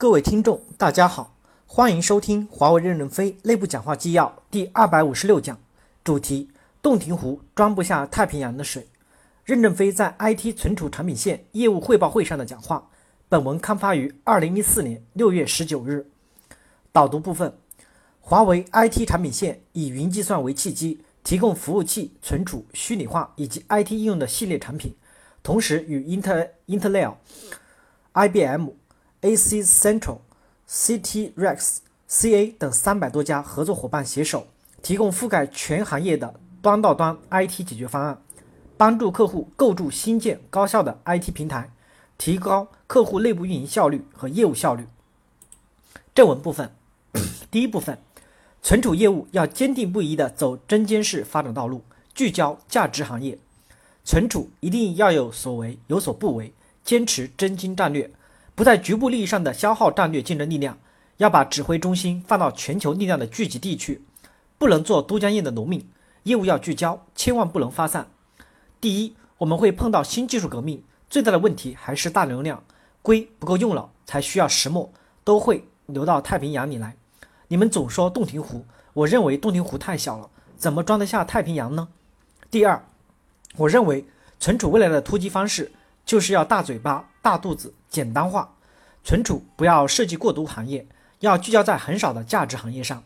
各位听众，大家好，欢迎收听华为任正非内部讲话纪要第二百五十六讲，主题：洞庭湖装不下太平洋的水。任正非在 IT 存储产品线业务汇报会上的讲话。本文刊发于二零一四年六月十九日。导读部分：华为 IT 产品线以云计算为契机，提供服务器、存储、虚拟化以及 IT 应用的系列产品，同时与 Intel、Intel、IBM。AC Central、CT Rex、CA 等三百多家合作伙伴携手，提供覆盖全行业的端到端 IT 解决方案，帮助客户构筑新建高效的 IT 平台，提高客户内部运营效率和业务效率。正文部分，第一部分，存储业务要坚定不移地走针尖式发展道路，聚焦价值行业。存储一定要有所为有所不为，坚持真金战略。不在局部利益上的消耗战略竞争力量，要把指挥中心放到全球力量的聚集地去，不能做都江堰的农民，业务要聚焦，千万不能发散。第一，我们会碰到新技术革命，最大的问题还是大流量，硅不够用了，才需要石墨，都会流到太平洋里来。你们总说洞庭湖，我认为洞庭湖太小了，怎么装得下太平洋呢？第二，我认为存储未来的突击方式。就是要大嘴巴、大肚子、简单化，存储不要涉及过多行业，要聚焦在很少的价值行业上。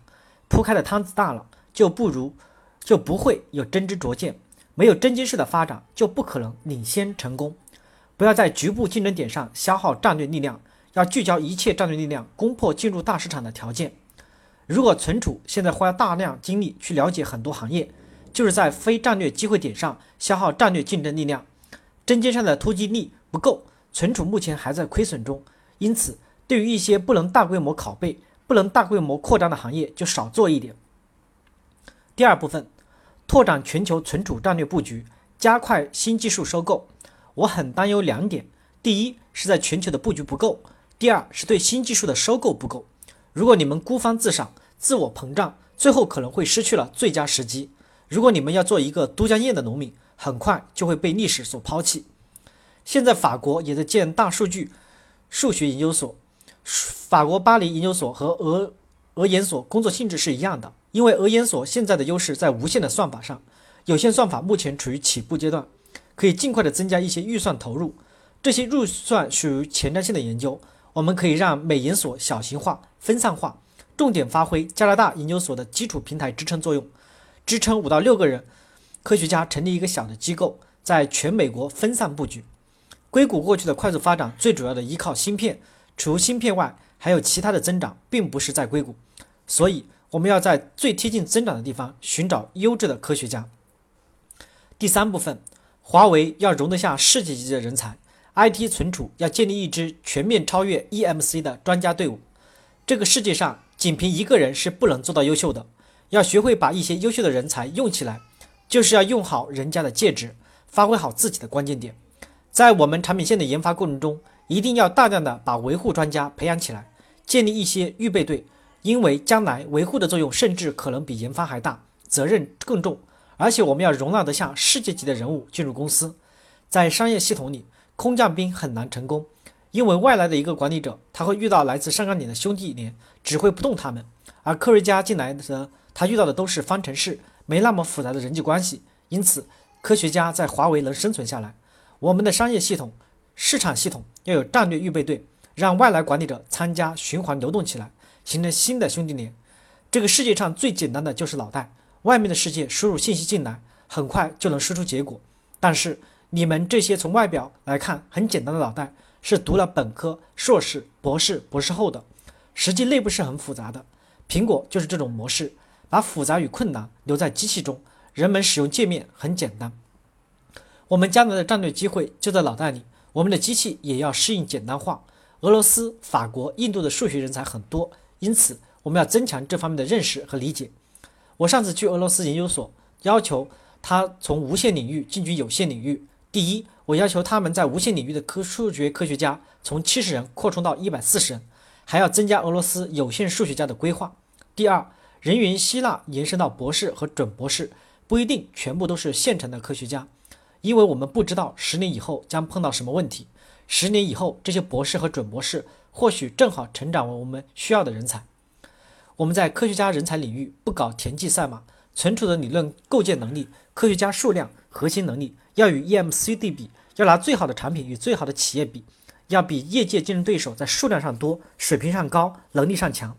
铺开的摊子大了，就不如就不会有真知灼见，没有真金式的发展，就不可能领先成功。不要在局部竞争点上消耗战略力量，要聚焦一切战略力量，攻破进入大市场的条件。如果存储现在花大量精力去了解很多行业，就是在非战略机会点上消耗战略竞争力量。针尖上的突击力不够，存储目前还在亏损中，因此对于一些不能大规模拷贝、不能大规模扩张的行业，就少做一点。第二部分，拓展全球存储战略布局，加快新技术收购。我很担忧两点：第一是在全球的布局不够；第二是对新技术的收购不够。如果你们孤芳自赏、自我膨胀，最后可能会失去了最佳时机。如果你们要做一个都江堰的农民，很快就会被历史所抛弃。现在法国也在建大数据数学研究所，法国巴黎研究所和俄俄研所工作性质是一样的。因为俄研所现在的优势在无限的算法上，有限算法目前处于起步阶段，可以尽快的增加一些预算投入。这些预算属于前瞻性的研究，我们可以让美研所小型化、分散化，重点发挥加拿大研究所的基础平台支撑作用，支撑五到六个人。科学家成立一个小的机构，在全美国分散布局。硅谷过去的快速发展，最主要的依靠芯片，除芯片外，还有其他的增长，并不是在硅谷。所以，我们要在最贴近增长的地方寻找优质的科学家。第三部分，华为要容得下世界级的人才，IT 存储要建立一支全面超越 EMC 的专家队伍。这个世界上，仅凭一个人是不能做到优秀的，要学会把一些优秀的人才用起来。就是要用好人家的介质，发挥好自己的关键点。在我们产品线的研发过程中，一定要大量的把维护专家培养起来，建立一些预备队，因为将来维护的作用甚至可能比研发还大，责任更重。而且我们要容纳得下世界级的人物进入公司。在商业系统里，空降兵很难成功，因为外来的一个管理者，他会遇到来自上甘岭的兄弟连，指挥不动他们；而科瑞家进来的，他遇到的都是方程式。没那么复杂的人际关系，因此科学家在华为能生存下来。我们的商业系统、市场系统要有战略预备队，让外来管理者参加循环流动起来，形成新的兄弟连。这个世界上最简单的就是脑袋，外面的世界输入信息进来，很快就能输出结果。但是你们这些从外表来看很简单的脑袋，是读了本科、硕士、博士、博士后的，实际内部是很复杂的。苹果就是这种模式。把复杂与困难留在机器中，人们使用界面很简单。我们将来的战略机会就在脑袋里，我们的机器也要适应简单化。俄罗斯、法国、印度的数学人才很多，因此我们要增强这方面的认识和理解。我上次去俄罗斯研究所，要求他从无线领域进军有限领域。第一，我要求他们在无线领域的科数学科学家从七十人扩充到一百四十人，还要增加俄罗斯有限数学家的规划。第二。人员吸纳延伸到博士和准博士，不一定全部都是现成的科学家，因为我们不知道十年以后将碰到什么问题。十年以后，这些博士和准博士或许正好成长为我们需要的人才。我们在科学家人才领域不搞田忌赛马，存储的理论构建能力、科学家数量、核心能力要与 EMCD 比，要拿最好的产品与最好的企业比，要比业界竞争对手在数量上多、水平上高、能力上强。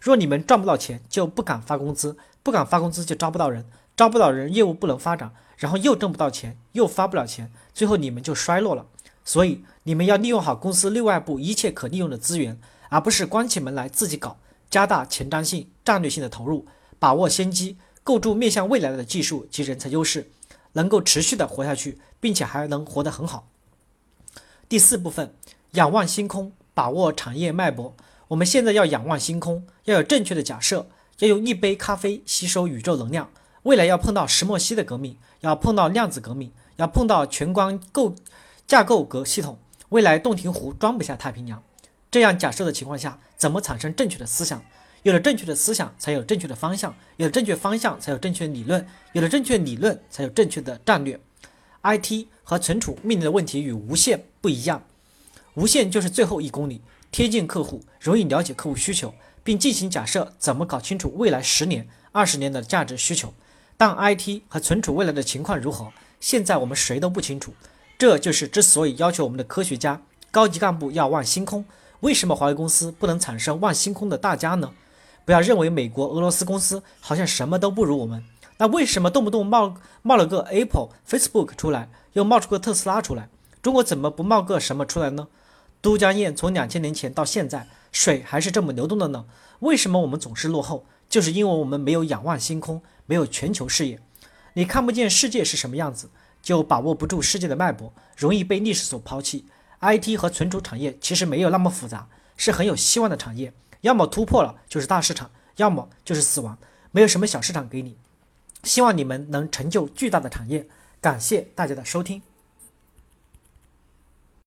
若你们赚不到钱，就不敢发工资，不敢发工资就招不到人，招不到人，业务不能发展，然后又挣不到钱，又发不了钱，最后你们就衰落了。所以你们要利用好公司内外部一切可利用的资源，而不是关起门来自己搞。加大前瞻性、战略性的投入，把握先机，构筑面向未来的技术及人才优势，能够持续的活下去，并且还能活得很好。第四部分，仰望星空，把握产业脉搏。我们现在要仰望星空，要有正确的假设，要用一杯咖啡吸收宇宙能量。未来要碰到石墨烯的革命，要碰到量子革命，要碰到全光构架构革系统。未来洞庭湖装不下太平洋。这样假设的情况下，怎么产生正确的思想？有了正确的思想，才有正确的方向；有了正确方向，才有正确理论；有了正确理论，才有正确的战略。IT 和存储面临的问题与无线不一样，无线就是最后一公里，贴近客户，容易了解客户需求，并进行假设，怎么搞清楚未来十年、二十年的价值需求。但 IT 和存储未来的情况如何，现在我们谁都不清楚。这就是之所以要求我们的科学家、高级干部要望星空。为什么华为公司不能产生望星空的大家呢？不要认为美国、俄罗斯公司好像什么都不如我们。那为什么动不动冒冒了个 Apple、Facebook 出来，又冒出个特斯拉出来？中国怎么不冒个什么出来呢？都江堰从两千年前到现在，水还是这么流动的呢？为什么我们总是落后？就是因为我们没有仰望星空，没有全球视野。你看不见世界是什么样子，就把握不住世界的脉搏，容易被历史所抛弃。IT 和存储产业其实没有那么复杂，是很有希望的产业。要么突破了就是大市场，要么就是死亡，没有什么小市场给你。希望你们能成就巨大的产业。感谢大家的收听。